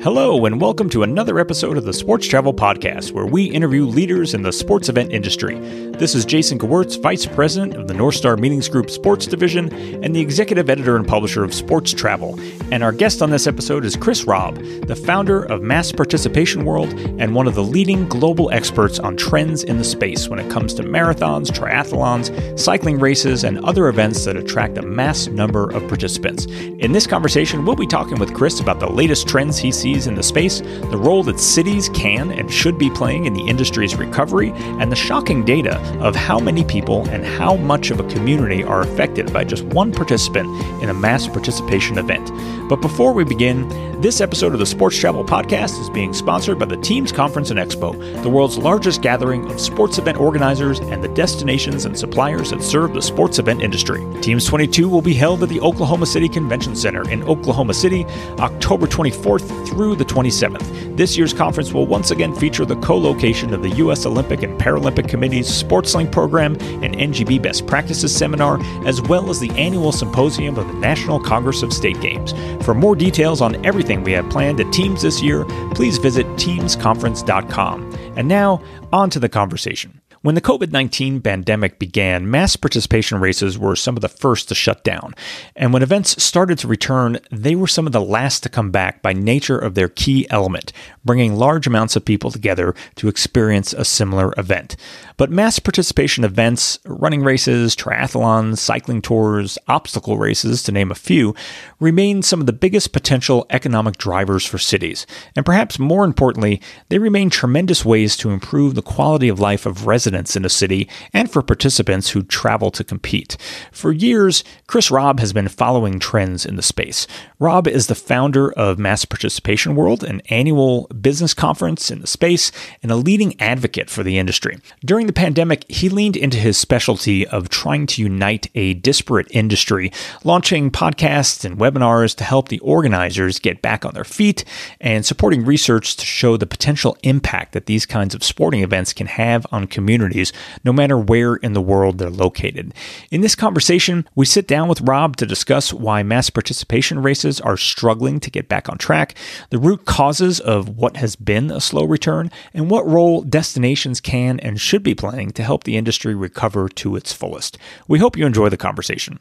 Hello, and welcome to another episode of the Sports Travel Podcast, where we interview leaders in the sports event industry. This is Jason Gewirtz, Vice President of the North Star Meetings Group Sports Division and the Executive Editor and Publisher of Sports Travel. And our guest on this episode is Chris Raub, the founder of Mass Participation World and one of the leading global experts on trends in the space when it comes to marathons, triathlons, cycling races, and other events that attract a mass number of participants. In this conversation, we'll be talking with Chris about the latest trends he sees in the space, the role that cities can and should be playing in the industry's recovery, and the shocking data of how many people and how much of a community are affected by just one participant in a mass participation event. But before we begin, this episode of the Sports Travel Podcast is being sponsored by the Teams Conference and Expo, the world's largest gathering of sports event organizers and the destinations and suppliers that serve the sports event industry. Teams 22 will be held at the Oklahoma City Convention Center in Oklahoma City, October 24th through the 27th. This year's conference will once again feature the co location of the U.S. Olympic and Paralympic Committee's SportsLink program and NGB Best Practices Seminar, as well as the annual symposium of the National Congress of State Games. For more details on everything we have planned at Teams this year, please visit teamsconference.com. And now, on to the conversation. When the COVID 19 pandemic began, mass participation races were some of the first to shut down. And when events started to return, they were some of the last to come back by nature of their key element, bringing large amounts of people together to experience a similar event. But mass participation events, running races, triathlons, cycling tours, obstacle races, to name a few, remain some of the biggest potential economic drivers for cities. And perhaps more importantly, they remain tremendous ways to improve the quality of life of residents in a city and for participants who travel to compete. For years, Chris Raub has been following trends in the space. Raub is the founder of Mass Participation World, an annual business conference in the space, and a leading advocate for the industry. During the pandemic, he leaned into his specialty of trying to unite a disparate industry, launching podcasts and webinars to help the organizers get back on their feet and supporting research to show the potential impact that these kinds of sporting events can have on communities, no matter where in the world they're located. In this conversation, we sit down with Raub to discuss why mass participation races are struggling to get back on track, the root causes of what has been a slow return, and what role destinations can and should be playing to help the industry recover to its fullest. We hope you enjoy the conversation.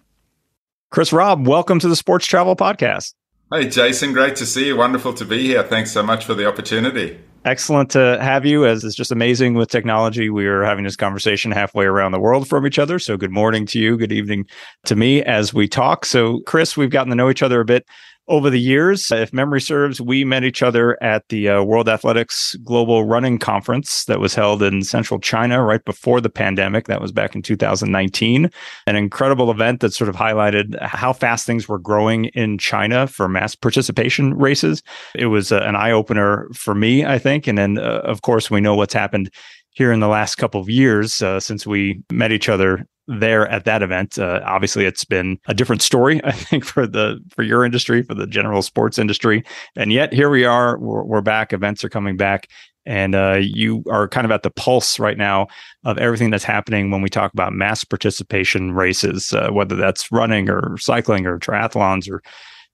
Chris Raub, welcome to the Sports Travel Podcast. Hey, Jason, great to see you. Wonderful to be here. Thanks so much for the opportunity. Excellent to have you, as it's just amazing with technology. We are having this conversation halfway around the world from each other. So, good morning to you. Good evening to me as we talk. So, Chris, we've gotten to know each other a bit over the years. If memory serves, we met each other at the uh, World Athletics Global Running Conference that was held in central China right before the pandemic. That was back in 2019. An incredible event that sort of highlighted how fast things were growing in China for mass participation races. It was uh, an eye opener for me, I think. And then, uh, of course, we know what's happened here in the last couple of years uh, since we met each other there at that event. Uh, obviously, it's been a different story, I think, for the for your industry, for the general sports industry, and yet here we are. We're, we're back. Events are coming back, and uh, you are kind of at the pulse right now of everything that's happening when we talk about mass participation races, uh, whether that's running or cycling or triathlons or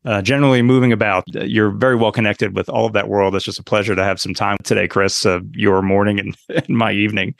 uh, generally moving about. You're very well connected with all of that world. It's just a pleasure to have some time today, Chris. Uh, your morning and, and, my evening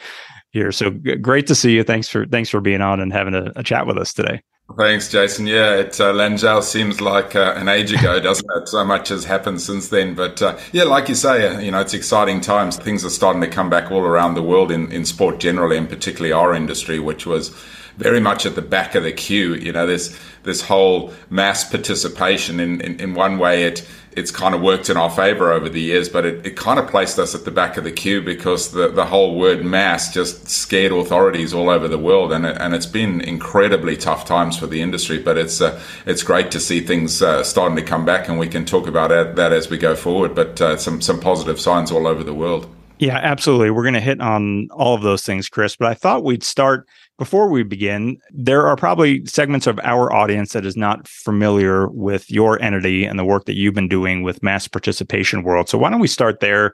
here. So g- great to see you. Thanks for thanks for being on and having a, a chat with us today. Thanks, Jason. Yeah, it uh, Lanzhou seems like uh, an age ago, doesn't it? So much has happened since then. But uh, yeah, like you say, uh, you know, it's exciting times. Things are starting to come back all around the world in, in sport generally, and particularly our industry, which was very much at the back of the queue. You know, there's this whole mass participation. In, in, in one way, it it's kind of worked in our favor over the years, but it, it kind of placed us at the back of the queue because the, the whole word mass just scared authorities all over the world. And, it, and it's been incredibly tough times for the industry, but it's, uh, it's great to see things uh, starting to come back and we can talk about that as we go forward. But uh, some, some positive signs all over the world. Yeah, absolutely. We're going to hit on all of those things, Chris, but I thought we'd start before we begin, there are probably segments of our audience that is not familiar with your entity and the work that you've been doing with mass participation world. So why don't we start there,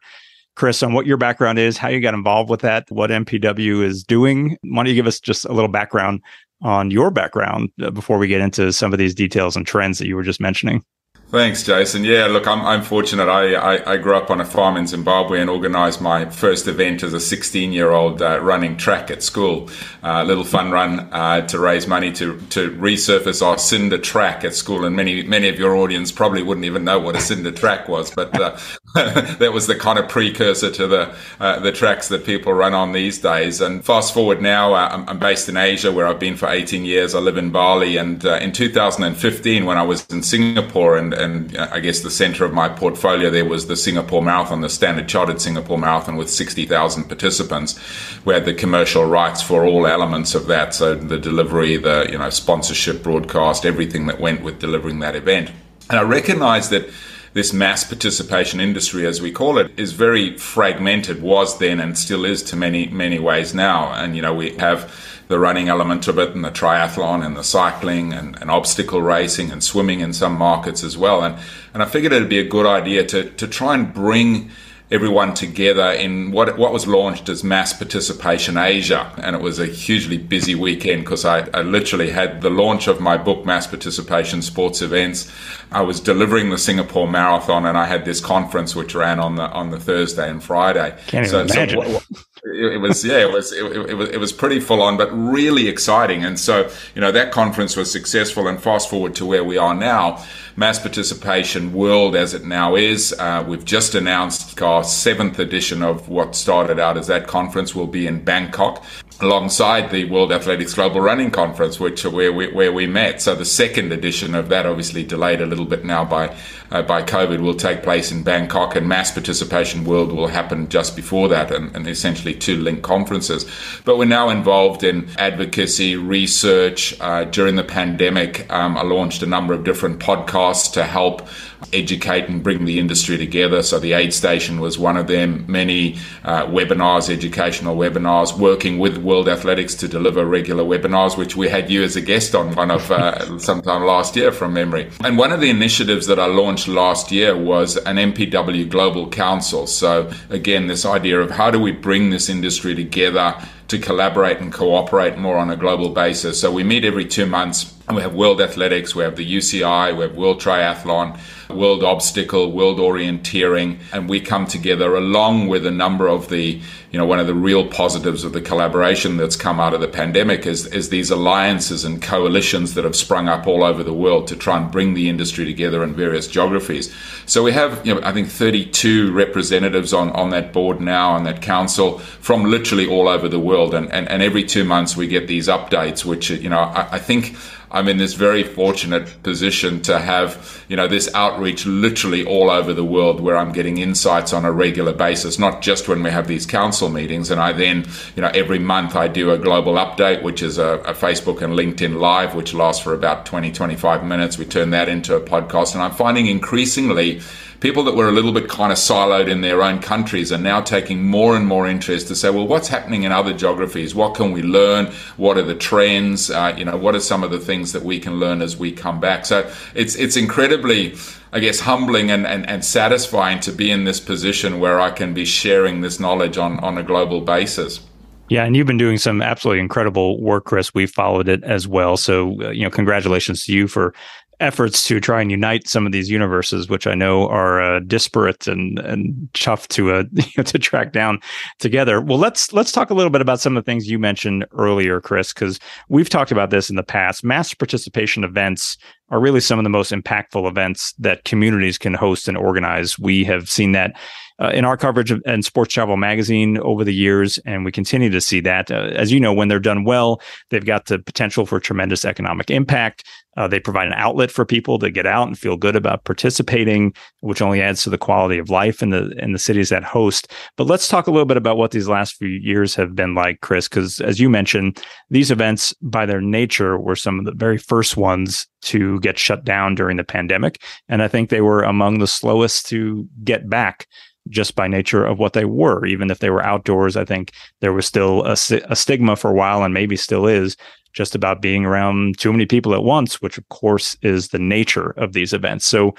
Chris, on what your background is, how you got involved with that, what MPW is doing. Why don't you give us just a little background on your background uh, before we get into some of these details and trends that you were just mentioning? Thanks, Jason. Yeah, look, I'm, I'm fortunate. I, I, I, grew up on a farm in Zimbabwe and organized my first event as a 16 year old uh, running track at school. A uh, little fun run uh, to raise money to, to resurface our cinder track at school. And many many of your audience probably wouldn't even know what a cinder track was, but uh, that was the kind of precursor to the uh, the tracks that people run on these days. And fast forward now, uh, I'm, I'm, based in Asia where I've been for 18 years. I live in Bali. And in 2015, when I was in Singapore and and I guess the center of my portfolio there was the Singapore Marathon, the standard chartered Singapore Marathon with 60,000 participants. We had the commercial rights for all elements of that, so the delivery, the you know sponsorship, broadcast, everything that went with delivering that event. And I recognize that this mass participation industry, as we call it, is very fragmented, was then and still is to many, many ways now. And, you know, we have the running element of it and the triathlon and the cycling and, and obstacle racing and swimming in some markets as well. And, and I figured it'd be a good idea to, to try and bring everyone together in what what was launched as Mass Participation Asia, and it was a hugely busy weekend because I, I, literally had the launch of my book Mass Participation Sports Events. I was delivering the Singapore Marathon, and I had this conference which ran on the on the Thursday and Friday. Can't so, even imagine. So, it, was yeah it was it, it, was it was pretty full on but really exciting and so you know that conference was successful and fast forward to where we are now mass participation world as it now is uh, we've just announced our seventh edition of what started out as that conference will be in bangkok alongside the World Athletics Global Running Conference, which where we, where we met. So the second edition of that, obviously delayed a little bit now by uh, by COVID, will take place in Bangkok, and Mass Participation World will happen just before that, and, and essentially two linked conferences. But we're now involved in advocacy, research. Uh, during the pandemic, um, I launched a number of different podcasts to help educate and bring the industry together. So the Aid Station was one of them. Many uh, webinars, educational webinars, working with World Athletics to deliver regular webinars, which we had you as a guest on one of uh, sometime last year from memory. And one of the initiatives that I launched last year was an MPW Global Council. So again, this idea of how do we bring this industry together to collaborate and cooperate more on a global basis. So we meet every two months and we have World Athletics, we have the UCI, we have World Triathlon, World Obstacle, World Orienteering, and we come together along with a number of the, you know, one of the real positives of the collaboration that's come out of the pandemic is, is these alliances and coalitions that have sprung up all over the world to try and bring the industry together in various geographies. So we have, you know, I think 32 representatives on, on that board now, on that council from literally all over the world. And, and, and every two months we get these updates, which, you know, I, I think I'm in this very fortunate position to have, you know, this outreach literally all over the world where I'm getting insights on a regular basis, not just when we have these council meetings. And I then, you know, every month I do a global update, which is a, a Facebook and LinkedIn live, which lasts for about 20, 25 minutes. We turn that into a podcast. And I'm finding increasingly people that were a little bit kind of siloed in their own countries are now taking more and more interest to say, well, what's happening in other geographies? What can we learn? What are the trends? Uh, you know, what are some of the things that we can learn as we come back? So it's it's incredibly, I guess, humbling and, and, and satisfying to be in this position where I can be sharing this knowledge on, on a global basis. Yeah, and you've been doing some absolutely incredible work, Chris. We followed it as well. So, uh, you know, congratulations to you for efforts to try and unite some of these universes, which I know are uh, disparate and and tough to uh, to track down together. Well, let's let's talk a little bit about some of the things you mentioned earlier, Chris, because we've talked about this in the past. Mass participation events are really some of the most impactful events that communities can host and organize. We have seen that uh, in our coverage of, Sports Travel Magazine over the years, and we continue to see that. Uh, as you know, when they're done well, they've got the potential for tremendous economic impact. Uh, they provide an outlet for people to get out and feel good about participating, which only adds to the quality of life in the in the cities that host. But let's talk a little bit about what these last few years have been like, Chris, because as you mentioned, these events by their nature were some of the very first ones to get shut down during the pandemic, and I think they were among the slowest to get back just by nature of what they were. Even if they were outdoors, I think there was still a, a, stigma for a while, and maybe still is, just about being around too many people at once, which of course is the nature of these events. So,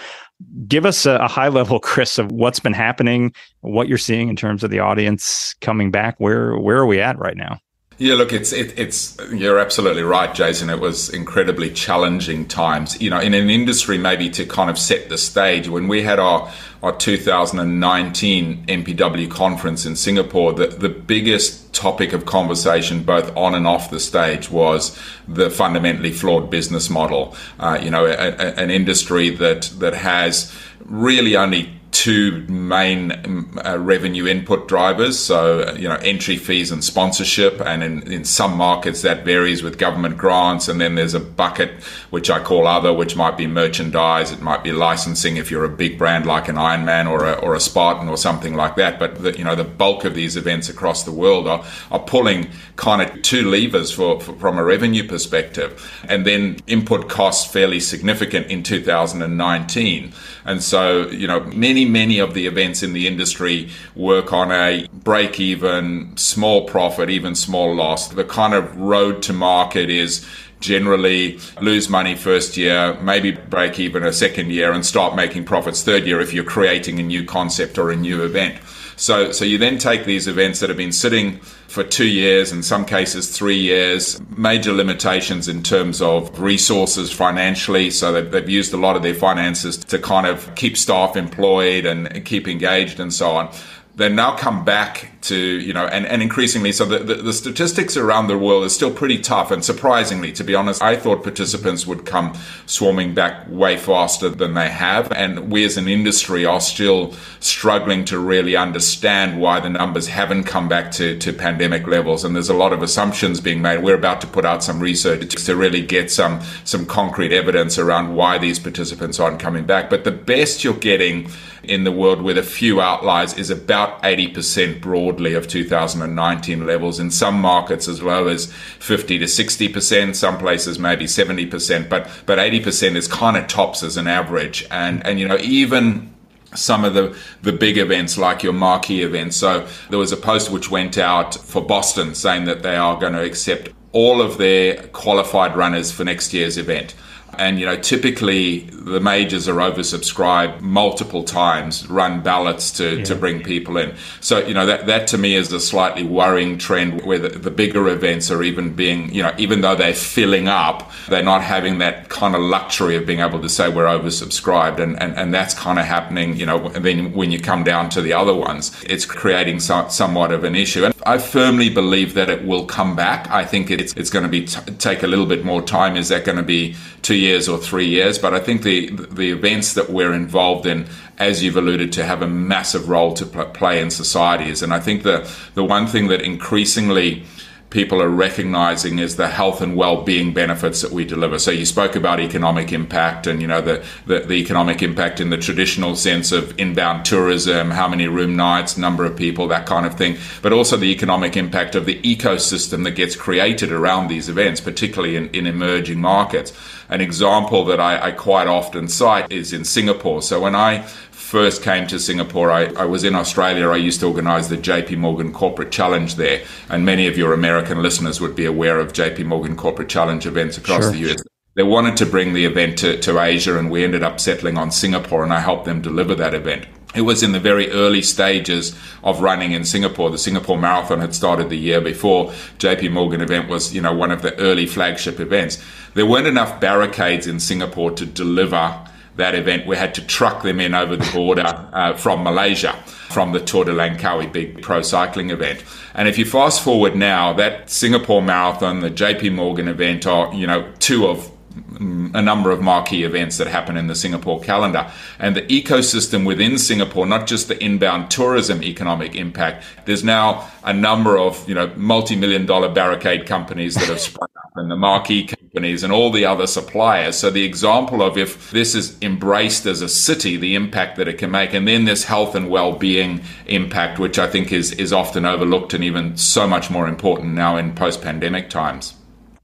give us a, a high level, Chris, of what's been happening, what you're seeing in terms of the audience coming back. Where where are we at right now? Yeah, look, it's it, it's you're absolutely right, Jason. It was incredibly challenging times. You know, in an industry maybe to kind of set the stage when we had our our 2019 MPW conference in Singapore, the, the biggest topic of conversation, both on and off the stage, was the fundamentally flawed business model. Uh, you know, a, a, an industry that that has really only two main um, uh, revenue input drivers. So, uh, you know, entry fees and sponsorship. And in, in some markets that varies with government grants. And then there's a bucket, which I call other, which might be merchandise. It might be licensing if you're a big brand like an Ironman or a, or a Spartan or something like that. But, the, you know, the bulk of these events across the world are, are pulling kind of two levers for, for from a revenue perspective. And then input costs fairly significant in 2019. And so, you know, many, many of the events in the industry work on a break even, small profit, even small loss. The kind of road to market is generally lose money first year, maybe break even a second year and start making profits third year if you're creating a new concept or a new event. So, so you then take these events that have been sitting for two years, in some cases three years, major limitations in terms of resources financially. So they've, they've used a lot of their finances to kind of keep staff employed and keep engaged and so on they now come back to you know and, and increasingly so the, the, the, statistics around the world is still pretty tough. And surprisingly to be honest i thought participants would come swarming back way faster than they have. And we as an industry are still struggling to really understand why the numbers haven't come back to, to pandemic levels. And there's a lot of assumptions being made. We're about to put out some research to really get some some concrete evidence around why these participants aren't coming back. But the best you're getting in the world with a few outliers is about 80% broadly of 2019 levels. In some markets, as low as 50 to 60%, some places maybe 70%, but, but 80% is kind of tops as an average. And, and, you know, even some of the, the big events like your marquee events. So there was a post which went out for Boston saying that they are going to accept all of their qualified runners for next year's event. And, you know, typically the majors are oversubscribed multiple times, run ballots to, yeah. to bring people in. So, you know, that, that to me is a slightly worrying trend where the, the bigger events are even being, you know, even though they're filling up, they're not having that kind of luxury of being able to say we're oversubscribed. And, and, and that's kind of happening, you know, and then when you come down to the other ones, it's creating some, somewhat of an issue. And I firmly believe that it will come back. I think it's, it's going to be t- take a little bit more time. Is that going to be two years or three years. But I think the the events that we're involved in, as you've alluded to, have a massive role to play in societies. And I think the the one thing that increasingly people are recognizing is the health and well-being benefits that we deliver. So you spoke about economic impact and you know the, the, the, economic impact in the traditional sense of inbound tourism, how many room nights, number of people, that kind of thing, but also the economic impact of the ecosystem that gets created around these events, particularly in, in emerging markets. An example that I, I quite often cite is in Singapore. So when I first came to Singapore, I, I, was in Australia. I used to organize the JP Morgan Corporate Challenge there. And many of your American listeners would be aware of JP Morgan Corporate Challenge events across sure. the US. They wanted to bring the event to, to Asia, and we ended up settling on Singapore, and I helped them deliver that event. It was in the very early stages of running in Singapore. The Singapore Marathon had started the year before. JP Morgan event was, you know, one of the early flagship events. There weren't enough barricades in Singapore to deliver that event, we had to truck them in over the border uh, from Malaysia, from the Tour de Langkawi big pro cycling event. And if you fast forward now, that Singapore Marathon, the JP Morgan event are, you know, two of a number of marquee events that happen in the Singapore calendar. And the ecosystem within Singapore, not just the inbound tourism economic impact, there's now a number of, you know, multi-million dollar barricade companies that have sprung and the marquee companies and all the other suppliers. So the example of if this is embraced as a city, the impact that it can make, and then this health and well-being impact, which I think is, is often overlooked and even so much more important now in post-pandemic times.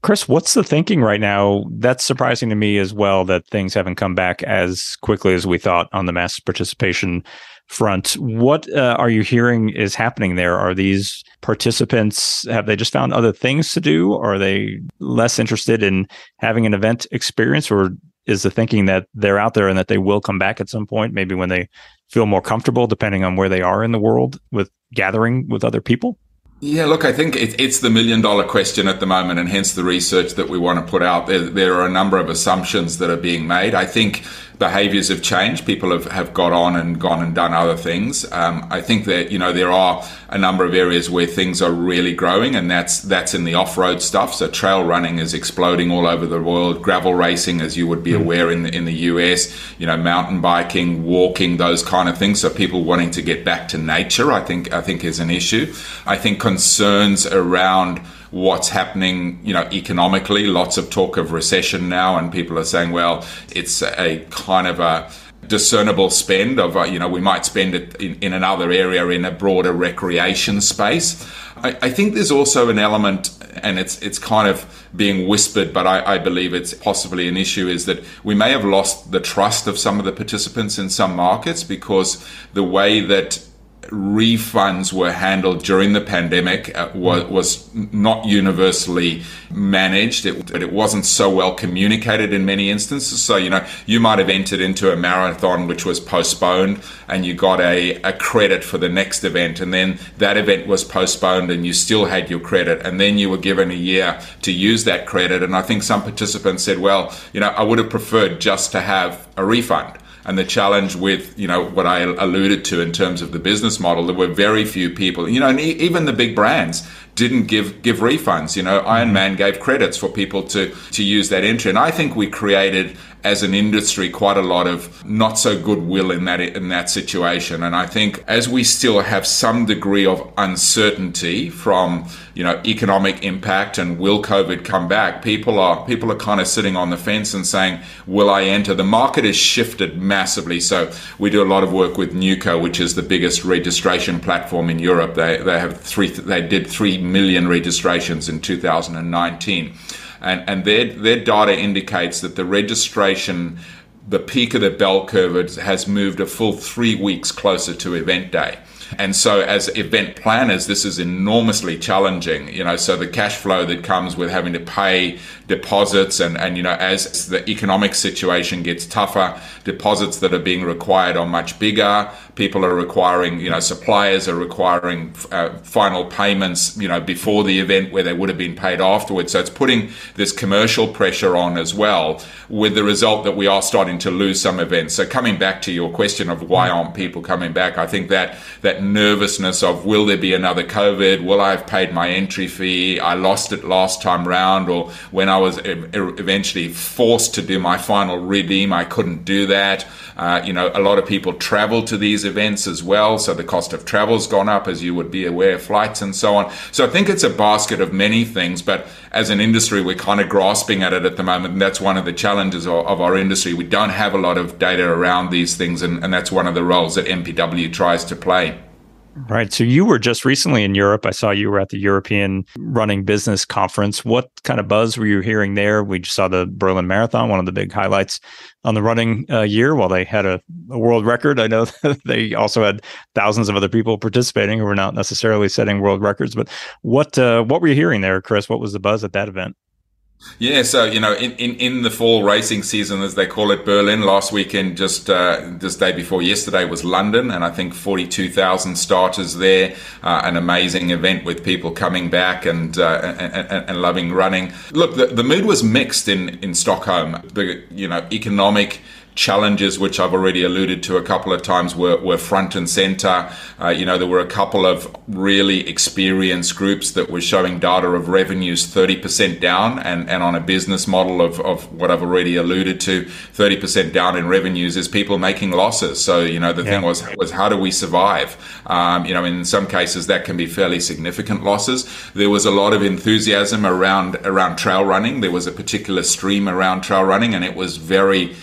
Chris, what's the thinking right now? That's surprising to me as well that things haven't come back as quickly as we thought on the mass participation front. What uh, are you hearing is happening there? Are these participants have they just found other things to do? Are they less interested in having an event experience, or is the thinking that they're out there and that they will come back at some point, maybe when they feel more comfortable, depending on where they are in the world with gathering with other people? Yeah, look, I think it, it's the million dollar question at the moment, and hence the research that we want to put out. There, there are a number of assumptions that are being made. I think behaviors have changed. People have, have got on and gone and done other things. Um, I think that, you know, there are a number of areas where things are really growing and that's, that's in the off-road stuff. So trail running is exploding all over the world. Gravel racing, as you would be hmm. aware in the, in the US, you know, mountain biking, walking, those kind of things. So people wanting to get back to nature, I think, I think is an issue. I think concerns around what's happening, you know, economically. Lots of talk of recession now, and people are saying, well, it's a kind of a discernible spend of, uh, you know, we might spend it in, in another area in a broader recreation space. I, I, think there's also an element, and it's it's kind of being whispered, but I, I believe it's possibly an issue, is that we may have lost the trust of some of the participants in some markets because the way that refunds were handled during the pandemic uh, was, was, not universally managed. It, it wasn't so well communicated in many instances. So, you know, you might have entered into a marathon which was postponed and you got a, a credit for the next event. And then that event was postponed and you still had your credit. And then you were given a year to use that credit. And I think some participants said, well, you know, I would have preferred just to have a refund and the challenge with you know what I alluded to in terms of the business model, there were very few people. You know, and even the big brands didn't give give refunds. You know, Ironman mm-hmm. gave credits for people to to use that entry, and I think we created as an industry quite a lot of not so goodwill in that in that situation. And I think as we still have some degree of uncertainty from you know economic impact and will COVID come back, people are people are kind of sitting on the fence and saying, will I enter? The market has shifted massively. So we do a lot of work with Njuko, which is the biggest registration platform in Europe. They they have three they did three million registrations in 2019 and, and their, their data indicates that the registration, the peak of the bell curve has moved a full three weeks closer to event day. And so, as event planners, this is enormously challenging. You know, so the cash flow that comes with having to pay deposits, and, and you know, as the economic situation gets tougher, deposits that are being required are much bigger. People are requiring, you know, suppliers are requiring uh, final payments, you know, before the event where they would have been paid afterwards. So it's putting this commercial pressure on as well, with the result that we are starting to lose some events. So coming back to your question of why aren't people coming back, I think that that nervousness of will there be another COVID? Will I have paid my entry fee? I lost it last time round, or when I was eventually forced to do my final redeem, I couldn't do that. Uh, you know, a lot of people travel to these events as well, so the cost of travel's gone up, as you would be aware, flights and so on. So I think it's a basket of many things, but as an industry, we're kind of grasping at it at the moment, and that's one of the challenges of, of our industry. We don't have a lot of data around these things, and, and that's one of the roles that MPW tries to play. Right. So you were just recently in Europe. I saw you were at the European Running Business Conference. What kind of buzz were you hearing there? We just saw the Berlin Marathon, one of the big highlights on the running uh, year. While they had a, a world record, I know they also had thousands of other people participating who were not necessarily setting world records. But what uh, what were you hearing there, Chris? What was the buzz at that event? Yeah, so you know, in, in, in the fall racing season, as they call it, Berlin last weekend, just uh, this day before yesterday was London, and I think forty two thousand starters there. Uh, an amazing event with people coming back and, uh, and, and loving running. Look, the, the mood was mixed in in Stockholm. The you know economic challenges, which I've already alluded to a couple of times, were, were front and center. Uh, you know, there were a couple of really experienced groups that were showing data of revenues 30% down, and, and on a business model of, of what I've already alluded to, 30% down in revenues is people making losses. So, you know, the yeah. thing was, was how do we survive? Um, you know, in some cases that can be fairly significant losses. There was a lot of enthusiasm around, around trail running. There was a particular stream around trail running, and it was very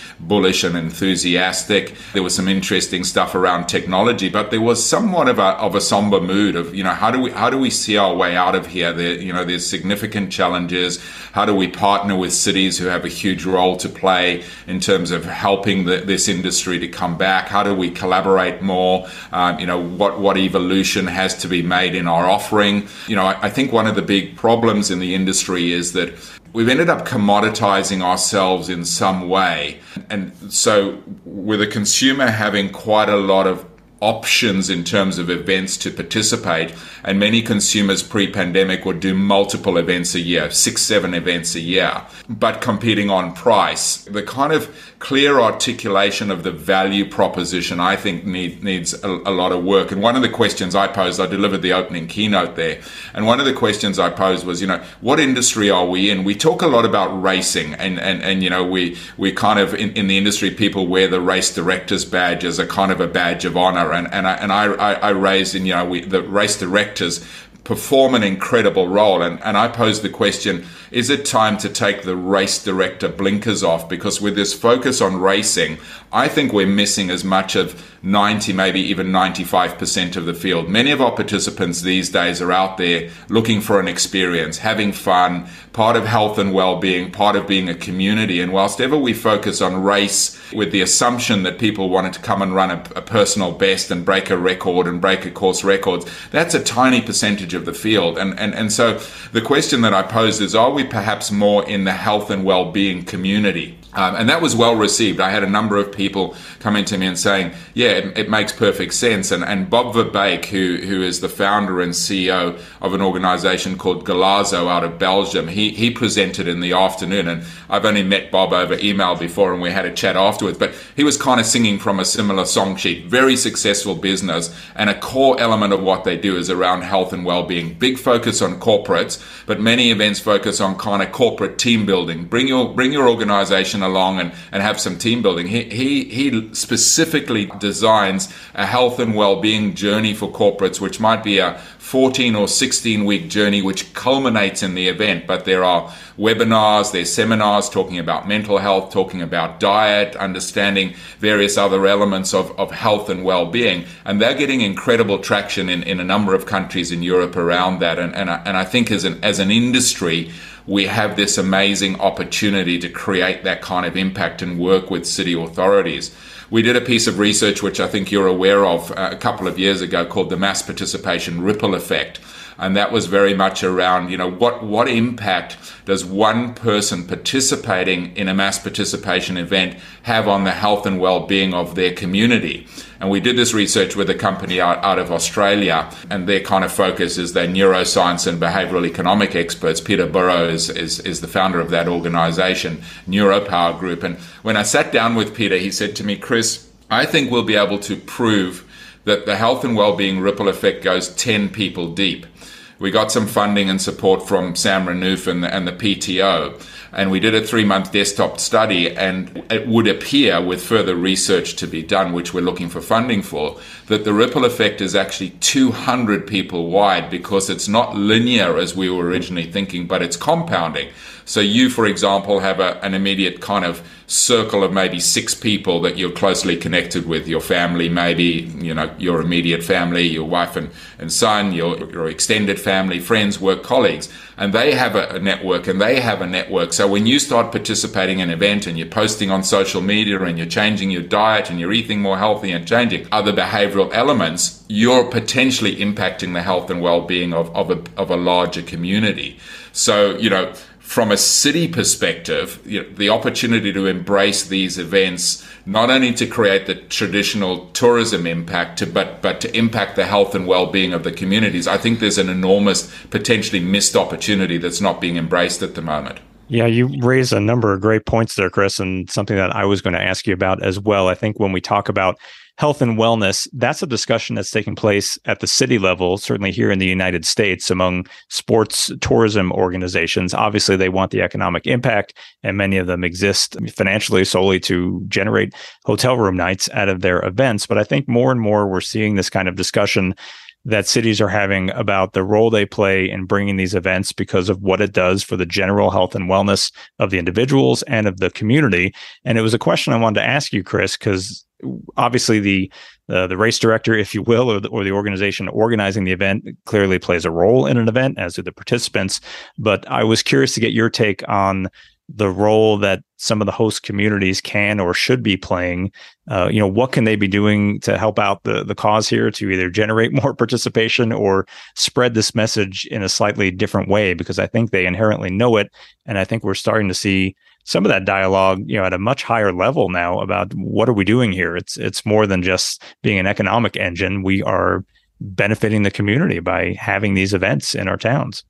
and enthusiastic. There was some interesting stuff around technology, but there was somewhat of a of a somber mood of you know how do we how do we see our way out of here? There you know there's significant challenges. How do we partner with cities who have a huge role to play in terms of helping the, this industry to come back? How do we collaborate more? Um, you know what what evolution has to be made in our offering? You know I, I think one of the big problems in the industry is that we've ended up commoditizing ourselves in some way. And so, with a consumer having quite a lot of options in terms of events to participate. And many consumers pre pandemic would do multiple events a year, six, seven events a year, but competing on price. The kind of clear articulation of the value proposition, I think, need, needs a, a lot of work. And one of the questions I posed, I delivered the opening keynote there. And one of the questions I posed was, you know, what industry are we in? We talk a lot about racing and, and, and you know, we, we kind of, in, in the industry, people wear the race director's badge as a kind of a badge of honor and and I, and I, I raised in you know we, the race directors perform an incredible role. And, and I pose the question is it time to take the race director blinkers off? Because with this focus on racing, I think we're missing as much of 90, maybe even 95% of the field. Many of our participants these days are out there looking for an experience, having fun, part of health and well-being, part of being a community. And whilst ever we focus on race with the assumption that people wanted to come and run a, a personal best and break a record and break a course records, that's a tiny percentage of the field. And, and, and so the question that I posed is, are we perhaps more in the health and well-being community? Um, and that was well received. I had a number of people coming to me and saying, yeah, it, it, makes perfect sense. And, and Bob Verbeeck, who, who is the founder and CEO of an organization called Golazo out of Belgium, he, he presented in the afternoon. And I've only met Bob over email before and we had a chat afterwards, but he was kind of singing from a similar song sheet. Very successful business. And a core element of what they do is around health and well-being. Big focus on corporates, but many events focus on kind of corporate team building. Bring your, bring your organization along and, and have some team building. He, he, he specifically designs a health and well-being journey for corporates, which might be a 14 or 16 week journey, which culminates in the event. But there are webinars, there's seminars talking about mental health, talking about diet, understanding various other elements of, of health and well-being. And they're getting incredible traction in, in a number of countries in Europe around that. And, and, and I think as an, as an industry, we have this amazing opportunity to create that kind of impact and work with city authorities. We did a piece of research, which I think you're aware of uh, a couple of years ago, called the mass participation ripple effect and that was very much around you know what what impact does one person participating in a mass participation event have on the health and well-being of their community and we did this research with a company out, out of Australia, and their kind of focus is their neuroscience and behavioral economic experts. Peter Burrows is, is the founder of that organization, Neuropower Group. And when I sat down with Peter, he said to me, Chris, I think we'll be able to prove that the health and well-being ripple effect goes 10 people deep we got some funding and support from Sam Renouf and the, and the PTO. And we did a three month desktop study, and it would appear, with further research to be done, which we're looking for funding for, that the ripple effect is actually 200 people wide because it's not linear as we were originally thinking, but it's compounding. So you, for example, have a, an immediate kind of circle of maybe six people that you're closely connected with your family, maybe, you know, your immediate family, your wife and, and son, your, your extended family, friends, work colleagues. And they have a, a network and they have a network. So when you start participating in an event and you're posting on social media and you're changing your diet and you're eating more healthy and changing other behavioral elements, you're potentially impacting the health and well-being of, of, a, of a larger community. So, you know, from a city perspective, you know, the opportunity to embrace these events, not only to create the traditional tourism impact, to, but but to impact the health and well-being of the communities, I think there's an enormous, potentially missed opportunity that's not being embraced at the moment. Yeah, you raise a number of great points there, Chris, and something that I was going to ask you about as well. I think when we talk about health and wellness, that's a discussion that's taking place at the city level, certainly here in the United States among sports tourism organizations. Obviously, they want the economic impact, and many of them exist financially solely to generate hotel room nights out of their events. But I think more and more we're seeing this kind of discussion that cities are having about the role they play in bringing these events because of what it does for the general health and wellness of the individuals and of the community. And it was a question I wanted to ask you, Chris, because obviously the uh, the race director, if you will, or the, or the organization organizing the event clearly plays a role in an event, as do the participants. But I was curious to get your take on the role that some of the host communities can or should be playing. Uh, you know, what can they be doing to help out the the cause here to either generate more participation or spread this message in a slightly different way? Because I think they inherently know it, and I think we're starting to see some of that dialogue, you know, at a much higher level now about what are we doing here? It's it's more than just being an economic engine. We are benefiting the community by having these events in our towns.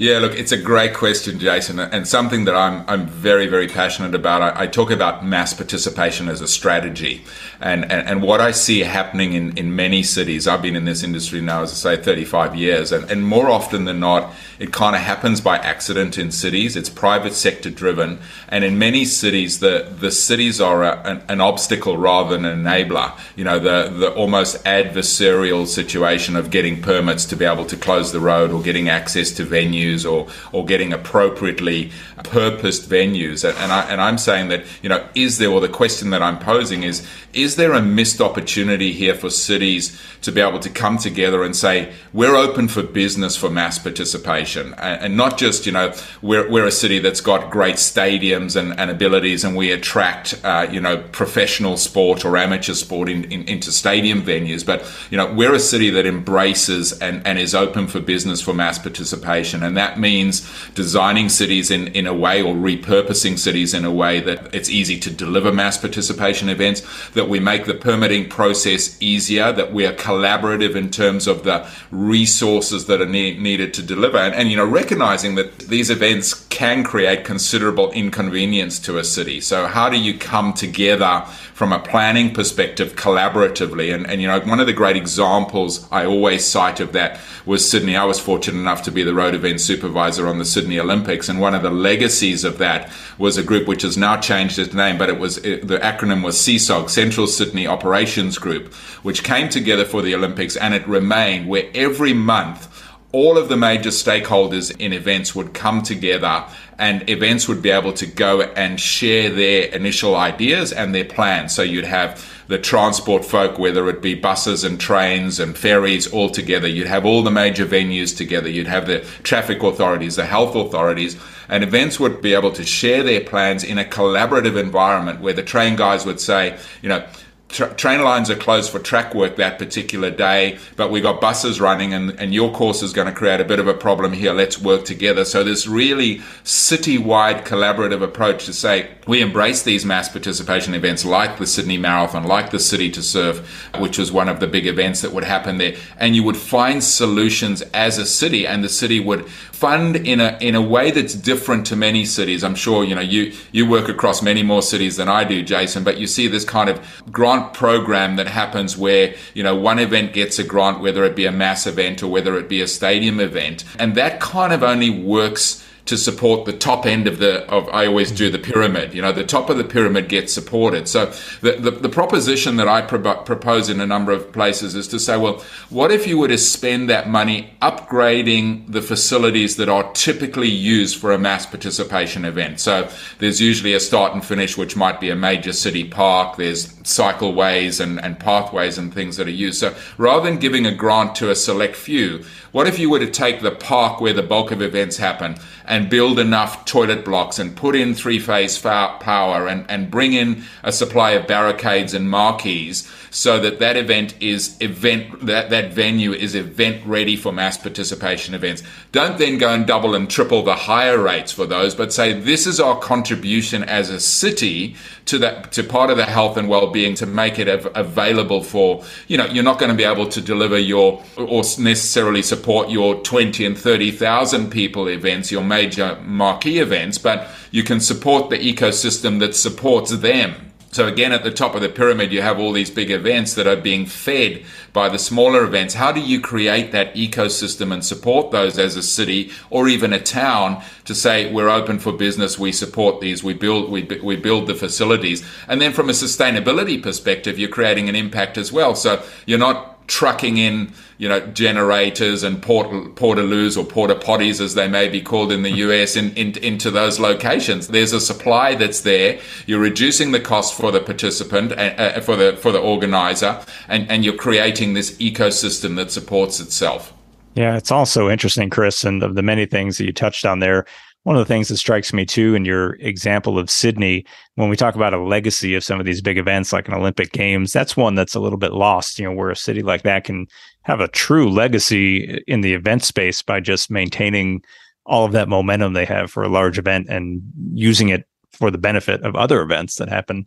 Yeah, look, it's a great question, Jason, and something that I'm I'm very very passionate about. I, I talk about mass participation as a strategy, and, and and what I see happening in in many cities. I've been in this industry now, as I say, 35 years, and and more often than not, it kind of happens by accident in cities. It's private sector driven, and in many cities, the the cities are a, an, an obstacle rather than an enabler. You know, the the almost adversarial situation of getting permits to be able to close the road or getting access to venues or or getting appropriately purposed venues. And I and I'm saying that you know is there or the question that I'm posing is is there a missed opportunity here for cities to be able to come together and say we're open for business for mass participation and, and not just you know we're we're a city that's got great stadiums and, and abilities and we attract uh, you know professional sport or amateur sport in, in, into stadium venues, but you know we're a city that embraces and, and is open for business for mass participation And that means designing cities in, in a way or repurposing cities in a way that it's easy to deliver mass participation events, that we make the permitting process easier, that we are collaborative in terms of the resources that are need, needed to deliver. And, and, you know, recognizing that these events can create considerable inconvenience to a city. So how do you come together from a planning perspective collaboratively? And, and you know, one of the great examples I always cite of that was Sydney. I was fortunate enough to be the road event supervisor on the Sydney Olympics, and one of the legacies of that was a group which has now changed its name, but it was it, the acronym was CSOG, Central Sydney Operations Group, which came together for the Olympics, and it remained where every month all of the major stakeholders in events would come together and events would be able to go and share their initial ideas and their plans. So you'd have the transport folk, whether it be buses and trains and ferries all together. You'd have all the major venues together. You'd have the traffic authorities, the health authorities, and events would be able to share their plans in a collaborative environment where the train guys would say, you know, tra- train lines are closed for track work that particular day, but we've got buses running and, and your course is going to create a bit of a problem here. Let's work together. So this really city-wide collaborative approach to say we embrace these mass participation events like the Sydney Marathon, like the City to Surf, which was one of the big events that would happen there. And you would find solutions as a city and the city would fund in a in a way that's different to many cities. I'm sure you know you you work across many more cities than I do, Jason. But you see this kind of grant program that happens where you know one event gets a grant, whether it be a mass event or whether it be a stadium event, and that kind of only works to support the top end of the of I always do the mm-hmm. pyramid. You know, the top of the pyramid gets supported. So the the, the proposition that I pro- propose in a number of places is to say, well, what if you were to spend that money upgrading the facilities that are typically used for a mass participation event? So there's usually a start and finish, which might be a major city park. There's cycleways and, and pathways and things that are used. So rather than giving a grant to a select few, what if you were to take the park where the bulk of events happen and build enough toilet blocks and put in three phase power and, and bring in a supply of barricades and marquees so that that event is event that that venue is event ready for mass participation events. Don't then go and double and triple the higher rates for those but say this is our contribution as a city to that to part of the health and well-being to make it av- available for you know you're not going to be able to deliver your or necessarily support your 20 and 30,000 people events your major marquee events but you can support the ecosystem that supports them so again, at the top of the pyramid, you have all these big events that are being fed by the smaller events. How do you create that ecosystem and support those as a city or even a town to say we're open for business, we support these, we build we we build the facilities, and then from a sustainability perspective, you're creating an impact as well. So you're not trucking in, you know, generators and port, portaloos or porta potties, as they may be called in the US, in, in, into those locations. There's a supply that's there. You're reducing the cost for the participant, uh, uh, for the for the organizer, and, and you're creating this ecosystem that supports itself. Yeah, it's also interesting, Chris, and of the many things that you touched on there one of the things that strikes me too in your example of Sydney, when we talk about a legacy of some of these big events like an Olympic Games, that's one that's a little bit lost, you know, where a city like that can have a true legacy in the event space by just maintaining all of that momentum they have for a large event and using it for the benefit of other events that happen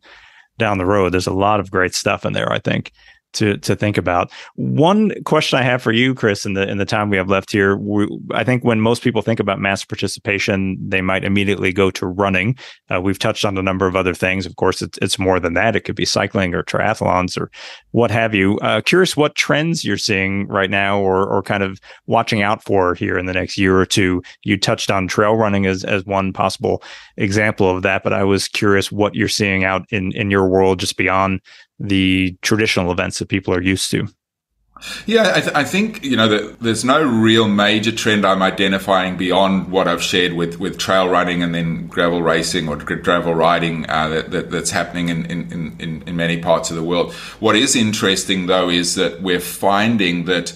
down the road. There's a lot of great stuff in there, I think to to think about. One question I have for you, Chris, in the in the time we have left here, we, I think when most people think about mass participation, they might immediately go to running. Uh, we've touched on a number of other things. Of course, it's it's more than that. It could be cycling or triathlons or what have you. Uh, curious what trends you're seeing right now, or or kind of watching out for here in the next year or two. You touched on trail running as as one possible example of that, but I was curious what you're seeing out in in your world just beyond the traditional events that people are used to. Yeah, I, th- I, think you know that there's no real major trend I'm identifying beyond what I've shared with, with trail running and then gravel racing or gravel riding uh, that, that, that's happening in, in, in, in many parts of the world. What is interesting though is that we're finding that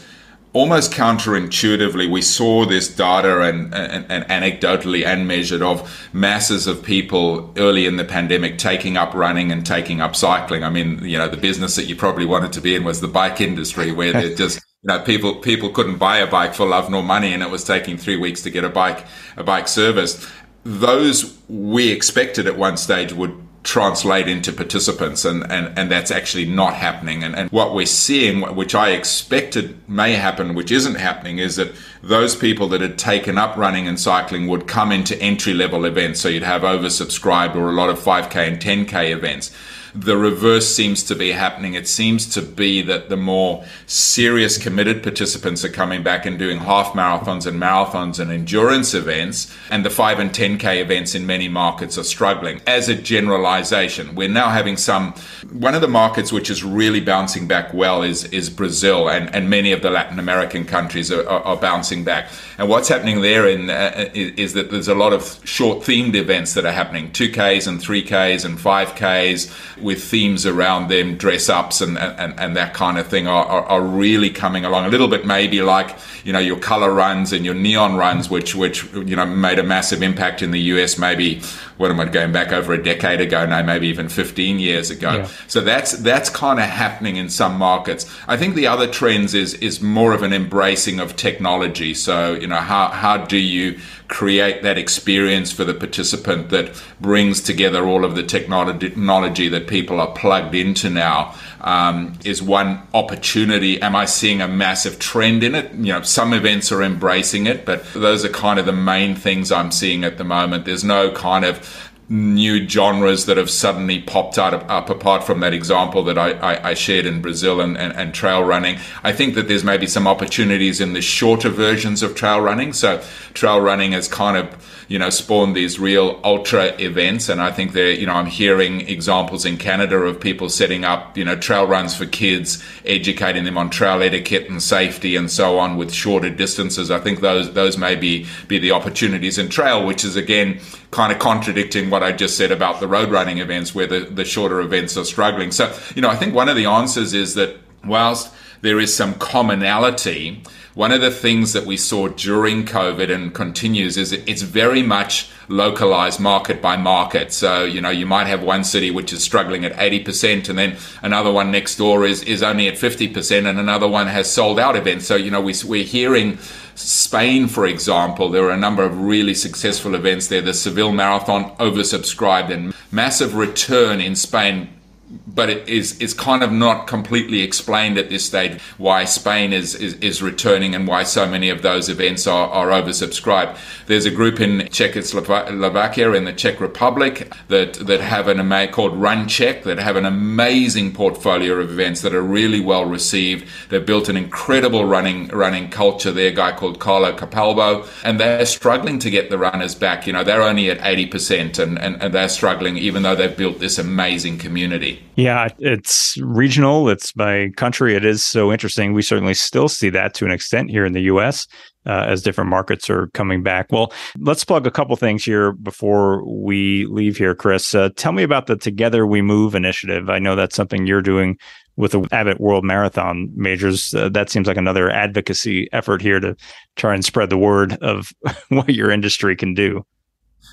almost counterintuitively, we saw this data and, and, and, anecdotally and measured of masses of people early in the pandemic taking up running and taking up cycling. I mean, you know, the business that you probably wanted to be in was the bike industry, where they just you know people people couldn't buy a bike for love nor money, and it was taking three weeks to get a bike a bike service. Those we expected at one stage would translate into participants and, and, and that's actually not happening. And, and what we're seeing which i expected may happen which isn't happening is that those people that had taken up running and cycling would come into entry level events. So you'd have oversubscribed or a lot of 5k and 10k events the reverse seems to be happening. It seems to be that the more serious, committed participants are coming back and doing half marathons and marathons and endurance events, and the 5 and 10K events in many markets are struggling. As a generalization, we're now having some. One of the markets which is really bouncing back well is, is Brazil, and, and many of the Latin American countries are, are, are bouncing back. And what's happening there in, uh, is that there's a lot of short themed events that are happening 2Ks and 3Ks and 5Ks with themes around them, dress ups and, and, and that kind of thing are, are, are, really coming along. A little bit maybe like, you know, your color runs and your neon runs, which, which, you know, made a massive impact in the US maybe, what am I going back over a decade ago now, maybe even 15 years ago. Yeah. So that's, that's kind of happening in some markets. I think the other trends is, is more of an embracing of technology. So, you know, how, how do you create that experience for the participant that brings together all of the technology that people are plugged into now um, is one opportunity. Am I seeing a massive trend in it? You know, some events are embracing it, but those are kind of the main things I'm seeing at the moment. There's no kind of new genres that have suddenly popped out up apart from that example that I, I, I shared in Brazil and, and, and, trail running. I think that there's maybe some opportunities in the shorter versions of trail running. So trail running has kind of you know, spawned these real ultra events. And I think there, you know, I'm hearing examples in Canada of people setting up, you know, trail runs for kids, educating them on trail etiquette and safety and so on with shorter distances. I think those those may be be the opportunities in trail, which is again kind of contradicting what I just said about the road running events where the, the shorter events are struggling. So, you know, I think one of the answers is that whilst there is some commonality, one of the things that we saw during COVID and continues is it's very much localized market by market. So, you know, you might have one city which is struggling at 80% and then another one next door is, is only at 50% and another one has sold out events. So, you know, we, we're hearing Spain, for example, there were a number of really successful events there. The Seville Marathon oversubscribed and massive return in Spain but it is it's kind of not completely explained at this stage why Spain is, is, is returning and why so many of those events are, are oversubscribed. There's a group in Czechoslovakia in the Czech Republic that that have an ama- called Run Czech that have an amazing portfolio of events that are really well received. They've built an incredible running running culture there. A guy called Carlo Capalbo, and they're struggling to get the runners back. You know, they're only at eighty percent, and, and and they're struggling even though they've built this amazing community. Yeah, it's regional. It's by country. It is so interesting. We certainly still see that to an extent here in the U.S. Uh, as different markets are coming back. Well, let's plug a couple things here before we leave here, Chris. Uh, tell me about the Together We Move initiative. I know that's something you're doing with the Abbott World Marathon majors. Uh, that seems like another advocacy effort here to try and spread the word of what your industry can do.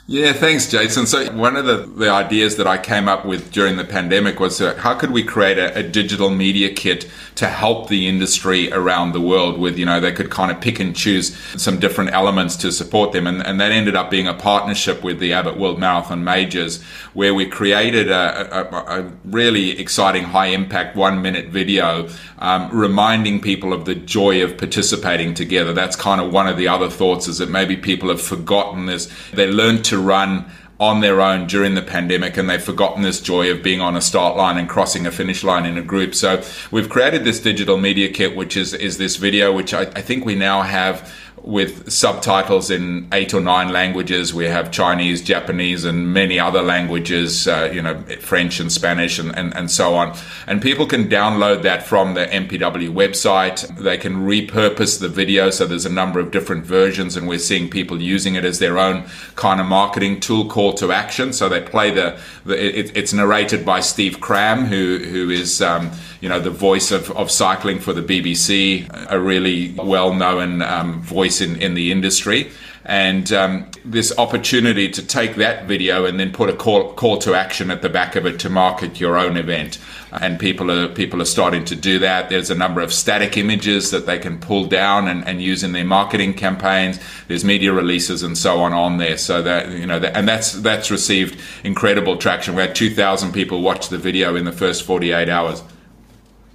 Yeah, thanks, Jason. So one of the, the ideas that I came up with during the pandemic was uh, how could we create a, a, digital media kit to help the industry around the world with, you know, they could kind of pick and choose some different elements to support them. And, and that ended up being a partnership with the Abbott World Marathon Majors, where we created a, a, a really exciting high impact one minute video um, reminding people of the joy of participating together. That's kind of one of the other thoughts is that maybe people have forgotten this. They learned to run on their own during the pandemic and they've forgotten this joy of being on a start line and crossing a finish line in a group. So we've created this digital media kit, which is, is this video, which I, I think we now have with subtitles in eight or nine languages. We have Chinese, Japanese, and many other languages, uh, you know, French and Spanish and, and, and so on. And people can download that from the MPW website. They can repurpose the video. So there's a number of different versions, and we're seeing people using it as their own kind of marketing tool call to action. So they play the, the it, it's narrated by Steve Cram, who, who is, um, you know, the voice of, of cycling for the BBC, a really well known um, voice in, in the industry. And um, this opportunity to take that video and then put a call, call to action at the back of it to market your own event. And people are people are starting to do that. There's a number of static images that they can pull down and, and use in their marketing campaigns. There's media releases and so on on there. So that you know, that, and that's that's received incredible traction. We had 2,000 people watch the video in the first 48 hours.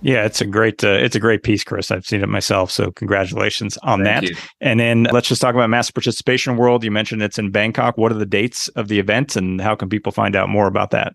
Yeah, it's a great uh, it's a great piece, Chris. I've seen it myself, so congratulations on Thank that. You. And then let's just talk about Mass Participation World. You mentioned it's in Bangkok. What are the dates of the event, and how can people find out more about that?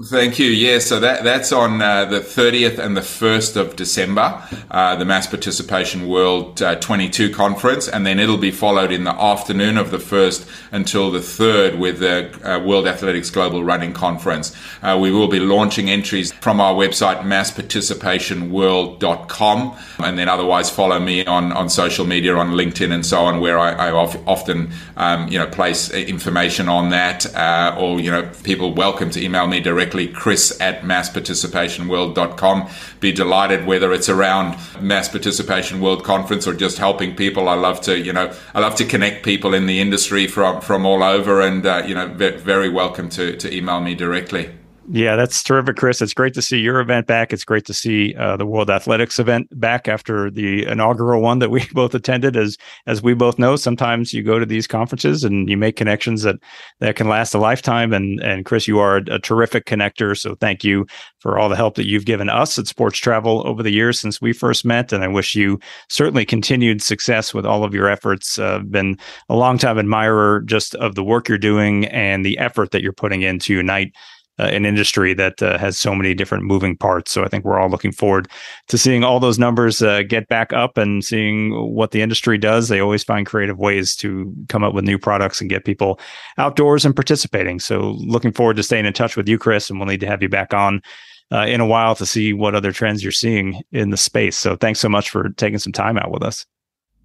Thank you. Yeah, so that that's on uh, the 30th and the 1st of December, uh, the Mass Participation World uh, 22 conference, and then it'll be followed in the afternoon of the 1st until the 3rd with the uh, World Athletics Global Running Conference. Uh, we will be launching entries from our website, massparticipationworld.com, and then otherwise follow me on, on social media, on LinkedIn and so on, where I, I often, um, you know, place information on that, uh, or, you know, people welcome to email me directly directly, chris at massparticipationworld.com. Be delighted whether it's around Mass Participation World Conference or just helping people. I love to, you know, I love to connect people in the industry from, from all over and, uh, you know, very welcome to, to email me directly. Yeah, that's terrific, Chris. It's great to see your event back. It's great to see uh, the World Athletics event back after the inaugural one that we both attended. As as we both know, sometimes you go to these conferences and you make connections that that can last a lifetime. And and Chris, you are a, terrific connector. So thank you for all the help that you've given us at Sports Travel over the years since we first met. And I wish you certainly continued success with all of your efforts. Uh, been a long time admirer just of the work you're doing and the effort that you're putting in to unite uh, an industry that uh, has so many different moving parts. So I think we're all looking forward to seeing all those numbers uh, get back up and seeing what the industry does. They always find creative ways to come up with new products and get people outdoors and participating. So looking forward to staying in touch with you, Chris, and we'll need to have you back on. Uh, in a while to see what other trends you're seeing in the space. So thanks so much for taking some time out with us.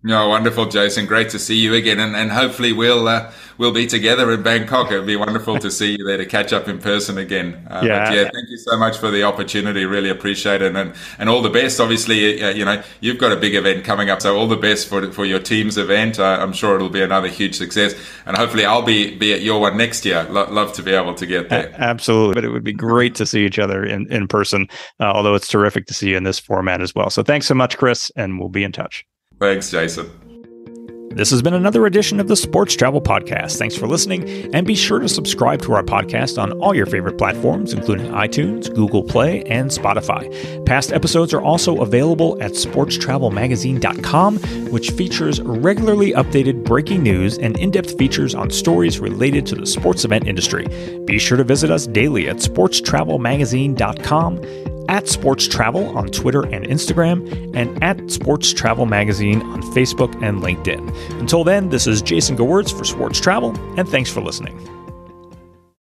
No, wonderful, Jason. Great to see you again, and, and hopefully we'll uh, we'll be together in Bangkok. It'd be wonderful to see you there to catch up in person again. Uh, yeah, yeah. Thank you so much for the opportunity. Really appreciate it, and and all the best. Obviously, uh, you know you've got a big event coming up, so all the best for for your team's event. Uh, I'm sure it'll be another huge success, and hopefully I'll be be at your one next year. Lo- love to be able to get there. absolutely, but it would be great to see each other in in person. Uh, although it's terrific to see you in this format as well. So thanks so much, Chris, and we'll be in touch. Thanks, Jason. This has been another edition of the Sports Travel Podcast. Thanks for listening, and be sure to subscribe to our podcast on all your favorite platforms, including iTunes, Google Play, and Spotify. Past episodes are also available at sportstravelmagazine.com, which features regularly updated breaking news and in depth features on stories related to the sports event industry. Be sure to visit us daily at sportstravelmagazine.com at Sports Travel on Twitter and Instagram, and at Sports Travel Magazine on Facebook and LinkedIn. Until then, this is Jason Gewirtz for Sports Travel, and thanks for listening.